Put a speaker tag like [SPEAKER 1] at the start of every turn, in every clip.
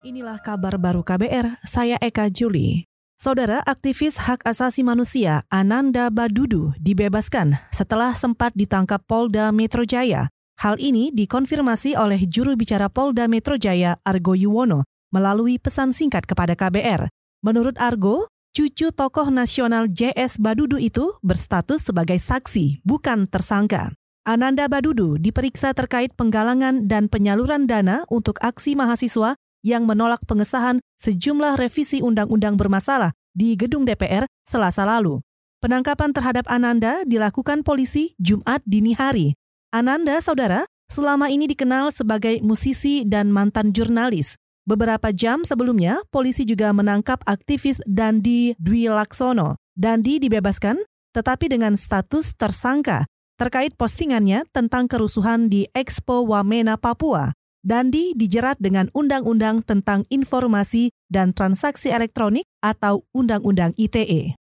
[SPEAKER 1] Inilah kabar baru KBR, saya Eka Juli. Saudara aktivis hak asasi manusia Ananda Badudu dibebaskan setelah sempat ditangkap Polda Metro Jaya. Hal ini dikonfirmasi oleh juru bicara Polda Metro Jaya Argo Yuwono melalui pesan singkat kepada KBR. Menurut Argo, cucu tokoh nasional JS Badudu itu berstatus sebagai saksi, bukan tersangka. Ananda Badudu diperiksa terkait penggalangan dan penyaluran dana untuk aksi mahasiswa yang menolak pengesahan sejumlah revisi undang-undang bermasalah di gedung DPR selasa lalu. Penangkapan terhadap Ananda dilakukan polisi Jumat dini hari. Ananda, saudara, selama ini dikenal sebagai musisi dan mantan jurnalis. Beberapa jam sebelumnya, polisi juga menangkap aktivis Dandi Dwi Laksono. Dandi dibebaskan, tetapi dengan status tersangka terkait postingannya tentang kerusuhan di Expo Wamena, Papua. Dandi dijerat dengan Undang-Undang tentang Informasi dan Transaksi Elektronik atau Undang-Undang ITE.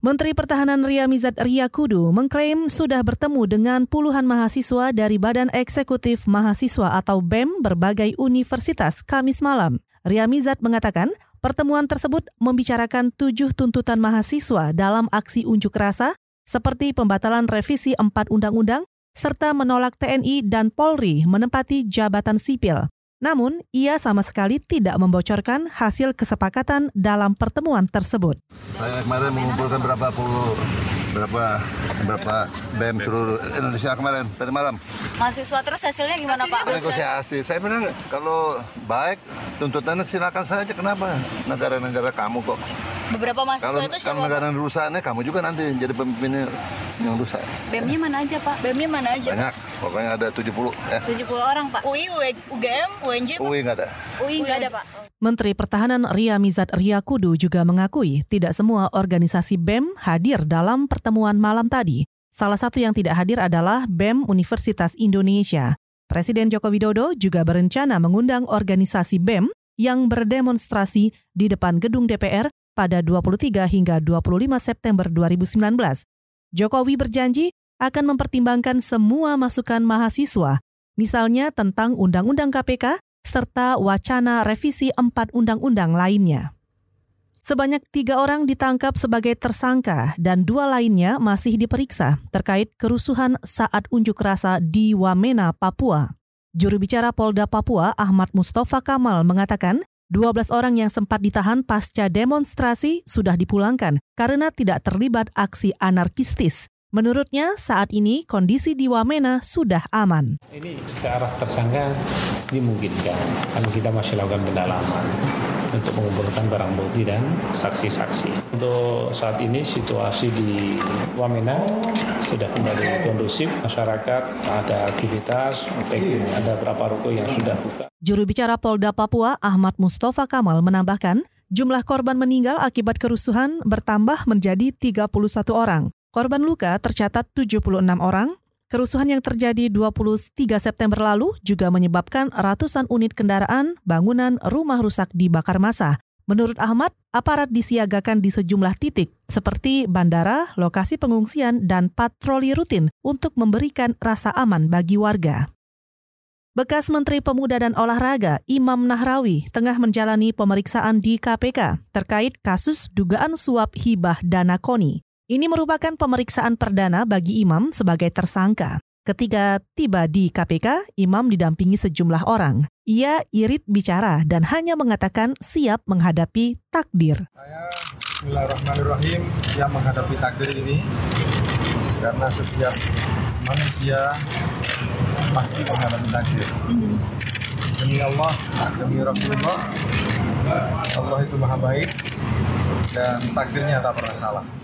[SPEAKER 1] Menteri Pertahanan Ria Mizat Riyakudu mengklaim sudah bertemu dengan puluhan mahasiswa dari Badan Eksekutif Mahasiswa atau BEM berbagai universitas Kamis malam. Ria Mizat mengatakan pertemuan tersebut membicarakan tujuh tuntutan mahasiswa dalam aksi unjuk rasa seperti pembatalan revisi empat undang-undang serta menolak TNI dan Polri menempati jabatan sipil. Namun, ia sama sekali tidak membocorkan hasil kesepakatan dalam pertemuan tersebut.
[SPEAKER 2] Saya kemarin mengumpulkan berapa puluh berapa berapa BEM seluruh Indonesia kemarin tadi malam.
[SPEAKER 3] Mahasiswa terus hasilnya gimana Pak?
[SPEAKER 2] Negosiasi. Saya bilang kalau baik tuntutannya silakan saja. Kenapa? Negara-negara kamu kok
[SPEAKER 3] Beberapa mahasiswa
[SPEAKER 2] kalau,
[SPEAKER 3] itu
[SPEAKER 2] kalau negara rusaknya kamu juga nanti jadi pemimpinnya yang rusak.
[SPEAKER 3] BEM-nya mana aja Pak?
[SPEAKER 4] BEM-nya mana aja?
[SPEAKER 2] Banyak, pokoknya ada 70 ya.
[SPEAKER 3] 70 orang Pak.
[SPEAKER 4] UI, UGM, UNJ?
[SPEAKER 2] UI nggak ada.
[SPEAKER 3] UI nggak ada Pak.
[SPEAKER 1] Menteri Pertahanan Ria Mizat Riyakudu juga mengakui tidak semua organisasi BEM hadir dalam pertemuan malam tadi. Salah satu yang tidak hadir adalah BEM Universitas Indonesia. Presiden Joko Widodo juga berencana mengundang organisasi BEM yang berdemonstrasi di depan gedung DPR pada 23 hingga 25 September 2019. Jokowi berjanji akan mempertimbangkan semua masukan mahasiswa, misalnya tentang Undang-Undang KPK serta wacana revisi empat undang-undang lainnya. Sebanyak tiga orang ditangkap sebagai tersangka dan dua lainnya masih diperiksa terkait kerusuhan saat unjuk rasa di Wamena, Papua. Juru bicara Polda Papua Ahmad Mustafa Kamal mengatakan 12 orang yang sempat ditahan pasca demonstrasi sudah dipulangkan karena tidak terlibat aksi anarkistis. Menurutnya, saat ini kondisi di Wamena sudah aman.
[SPEAKER 5] Ini ke arah tersangka dimungkinkan, karena kita masih lakukan pendalaman untuk mengumpulkan barang bukti dan saksi-saksi. Untuk saat ini situasi di Wamena sudah kembali kondusif, masyarakat ada aktivitas, ada beberapa ruko yang sudah buka.
[SPEAKER 1] Juru bicara Polda Papua Ahmad Mustafa Kamal menambahkan, jumlah korban meninggal akibat kerusuhan bertambah menjadi 31 orang. Korban luka tercatat 76 orang. Kerusuhan yang terjadi 23 September lalu juga menyebabkan ratusan unit kendaraan, bangunan, rumah rusak dibakar massa. Menurut Ahmad, aparat disiagakan di sejumlah titik seperti bandara, lokasi pengungsian, dan patroli rutin untuk memberikan rasa aman bagi warga. Bekas Menteri Pemuda dan Olahraga Imam Nahrawi tengah menjalani pemeriksaan di KPK terkait kasus dugaan suap hibah dana KONI. Ini merupakan pemeriksaan perdana bagi Imam sebagai tersangka. Ketika tiba di KPK, Imam didampingi sejumlah orang. Ia irit bicara dan hanya mengatakan siap menghadapi takdir.
[SPEAKER 6] Saya Bismillahirrahmanirrahim yang menghadapi takdir ini karena setiap manusia pasti menghadapi takdir. Demi Allah, demi Rasulullah, Allah itu maha baik dan takdirnya tak pernah salah.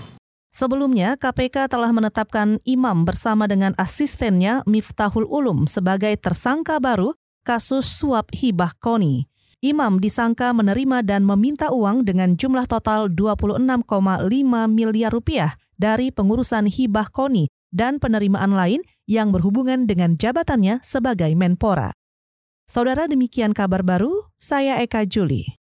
[SPEAKER 1] Sebelumnya, KPK telah menetapkan Imam bersama dengan asistennya Miftahul Ulum sebagai tersangka baru kasus suap hibah KONI. Imam disangka menerima dan meminta uang dengan jumlah total 26,5 miliar rupiah dari pengurusan hibah KONI dan penerimaan lain yang berhubungan dengan jabatannya sebagai Menpora. Saudara demikian kabar baru, saya Eka Juli.